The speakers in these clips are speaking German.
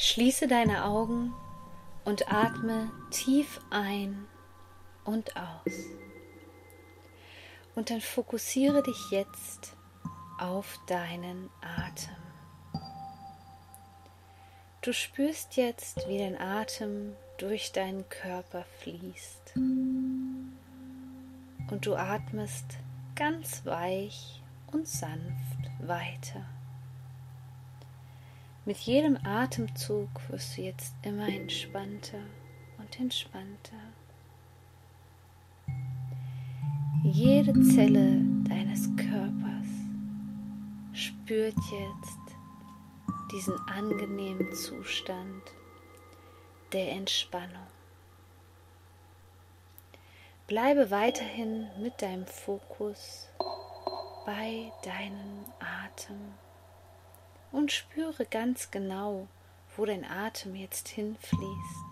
Schließe deine Augen und atme tief ein und aus. Und dann fokussiere dich jetzt auf deinen Atem. Du spürst jetzt, wie dein Atem durch deinen Körper fließt. Und du atmest ganz weich und sanft weiter. Mit jedem Atemzug wirst du jetzt immer entspannter und entspannter. Jede Zelle deines Körpers spürt jetzt diesen angenehmen Zustand der Entspannung. Bleibe weiterhin mit deinem Fokus bei deinem Atem und spüre ganz genau, wo dein Atem jetzt hinfließt.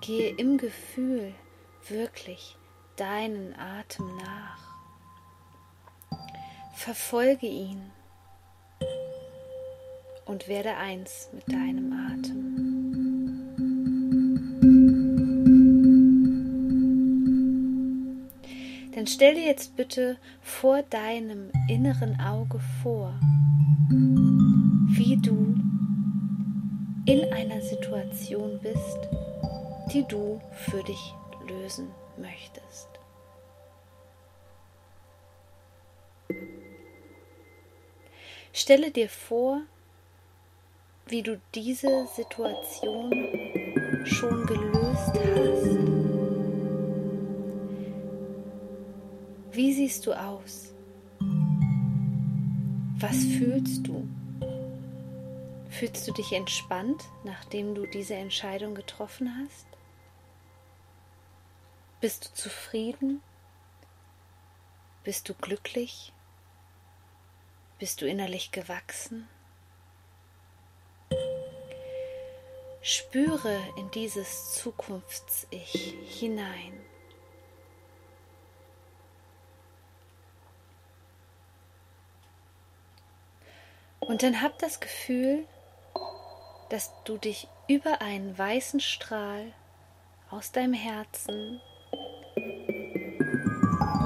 Gehe im Gefühl wirklich deinen Atem nach. Verfolge ihn und werde eins mit deinem Atem. Dann stell dir jetzt bitte vor deinem inneren Auge vor, wie du in einer Situation bist, die du für dich lösen möchtest. Stelle dir vor, wie du diese Situation schon gelöst hast. Wie siehst du aus? Was fühlst du? Fühlst du dich entspannt, nachdem du diese Entscheidung getroffen hast? Bist du zufrieden? Bist du glücklich? Bist du innerlich gewachsen? Spüre in dieses Zukunfts-Ich hinein. Und dann hab das Gefühl, dass du dich über einen weißen Strahl aus deinem Herzen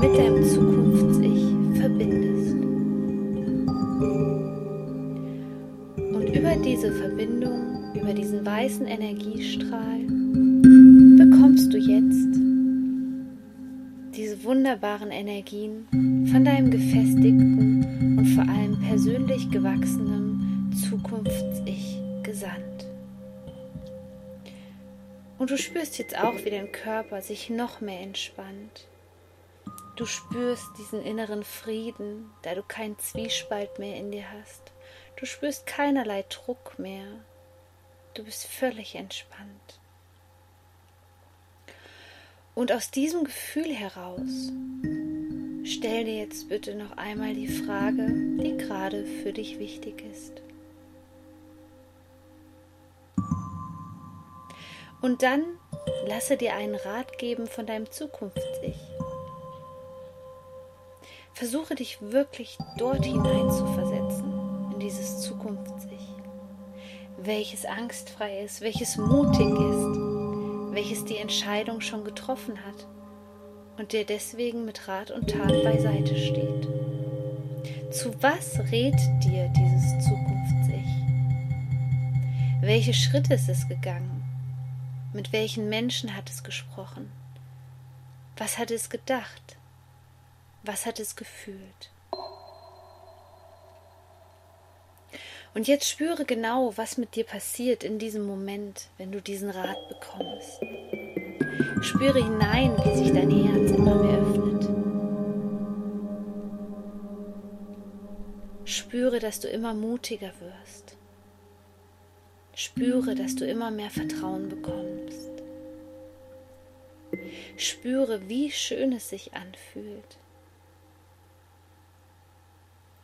mit deinem Zukunfts-Ich verbindest. Und über diese Verbindung, über diesen weißen Energiestrahl, bekommst du jetzt diese wunderbaren Energien von deinem gefestigten persönlich gewachsenen Zukunfts-Ich gesandt. Und du spürst jetzt auch, wie dein Körper sich noch mehr entspannt. Du spürst diesen inneren Frieden, da du keinen Zwiespalt mehr in dir hast. Du spürst keinerlei Druck mehr. Du bist völlig entspannt. Und aus diesem Gefühl heraus stell dir jetzt bitte noch einmal die Frage, die gerade für dich wichtig ist. Und dann lasse dir einen Rat geben von deinem Zukunfts-Ich. Versuche dich wirklich dort hinein zu versetzen, in dieses Zukunfts-Ich, welches angstfrei ist, welches mutig ist welches die Entscheidung schon getroffen hat und der deswegen mit Rat und Tat beiseite steht. Zu was rät dir dieses Zukunfts-Ich? Welche Schritte ist es gegangen? Mit welchen Menschen hat es gesprochen? Was hat es gedacht? Was hat es gefühlt? Und jetzt spüre genau, was mit dir passiert in diesem Moment, wenn du diesen Rat bekommst. Spüre hinein, wie sich dein Herz immer mehr öffnet. Spüre, dass du immer mutiger wirst. Spüre, dass du immer mehr Vertrauen bekommst. Spüre, wie schön es sich anfühlt,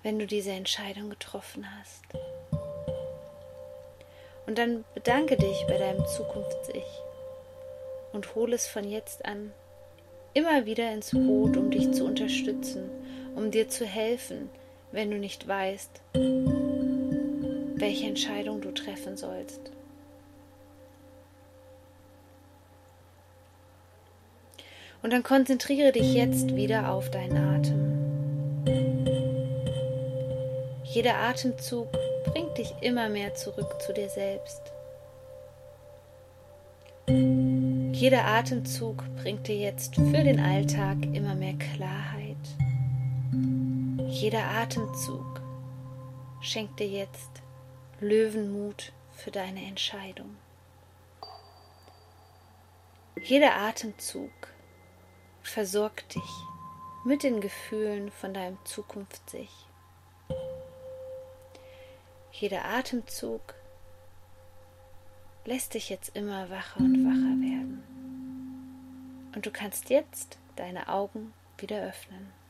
wenn du diese Entscheidung getroffen hast. Und dann bedanke dich bei deinem Zukunfts-Ich und hole es von jetzt an immer wieder ins Boot, um dich zu unterstützen, um dir zu helfen, wenn du nicht weißt, welche Entscheidung du treffen sollst. Und dann konzentriere dich jetzt wieder auf deinen Atem. Jeder Atemzug bringt dich immer mehr zurück zu dir selbst. Jeder Atemzug bringt dir jetzt für den Alltag immer mehr Klarheit. Jeder Atemzug schenkt dir jetzt Löwenmut für deine Entscheidung. Jeder Atemzug versorgt dich mit den Gefühlen von deinem Zukunftssich. Jeder Atemzug lässt dich jetzt immer wacher und wacher werden. Und du kannst jetzt deine Augen wieder öffnen.